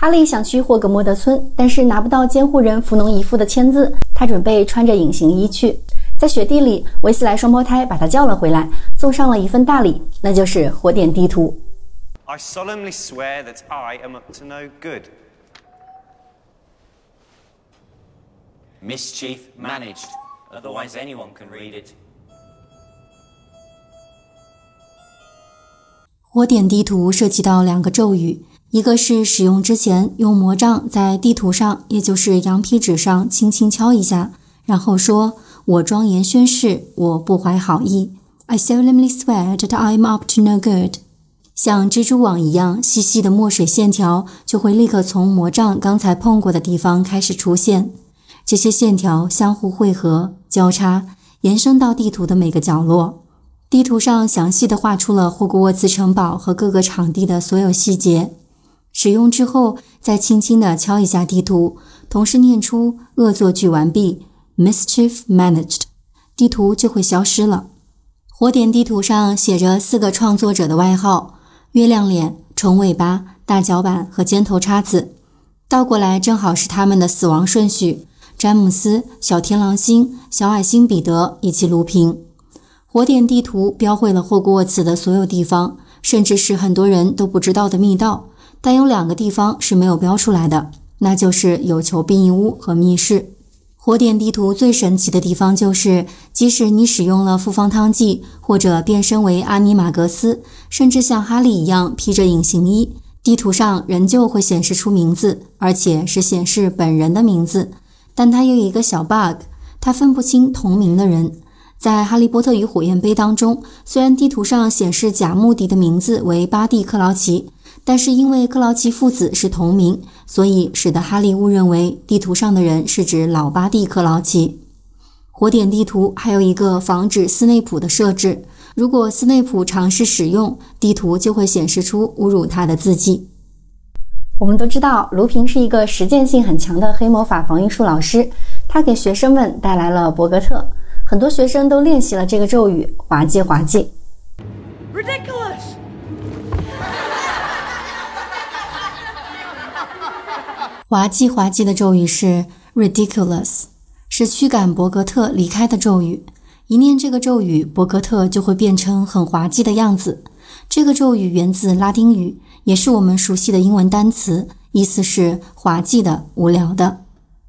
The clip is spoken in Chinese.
哈利想去霍格莫德村，但是拿不到监护人弗农姨父的签字，他准备穿着隐形衣去。在雪地里，维斯莱双胞胎把他叫了回来，送上了一份大礼，那就是火点地图。I solemnly swear that I am up to no good. Mischief managed. Otherwise, anyone can read it. 火点地图涉及到两个咒语。一个是使用之前用魔杖在地图上，也就是羊皮纸上轻轻敲一下，然后说：“我庄严宣誓，我不怀好意。” I solemnly swear that I'm up to no good。像蜘蛛网一样细细的墨水线条就会立刻从魔杖刚才碰过的地方开始出现，这些线条相互汇合、交叉，延伸到地图的每个角落。地图上详细的画出了霍格沃茨城堡和各个场地的所有细节。使用之后，再轻轻地敲一下地图，同时念出“恶作剧完毕 ”，mischief managed，地图就会消失了。火点地图上写着四个创作者的外号：月亮脸、虫尾巴、大脚板和尖头叉子。倒过来正好是他们的死亡顺序：詹姆斯、小天狼星、小矮星彼得以及卢平。火点地图标绘了霍格沃茨的所有地方，甚至是很多人都不知道的密道。但有两个地方是没有标出来的，那就是有球避孕屋和密室。火点地图最神奇的地方就是，即使你使用了复方汤剂，或者变身为阿尼玛格斯，甚至像哈利一样披着隐形衣，地图上仍旧会显示出名字，而且是显示本人的名字。但它有一个小 bug，它分不清同名的人。在《哈利波特与火焰杯》当中，虽然地图上显示贾穆迪的名字为巴蒂·克劳奇。但是因为克劳奇父子是同名，所以使得哈利误认为地图上的人是指老巴蒂克劳奇。火点地图还有一个防止斯内普的设置，如果斯内普尝试使用地图，就会显示出侮辱他的字迹。我们都知道，卢平是一个实践性很强的黑魔法防御术老师，他给学生们带来了博格特，很多学生都练习了这个咒语“滑稽滑稽”。滑稽滑稽的咒语是 ridiculous，是驱赶伯格特离开的咒语。一念这个咒语，伯格特就会变成很滑稽的样子。这个咒语源自拉丁语，也是我们熟悉的英文单词，意思是滑稽的、无聊的。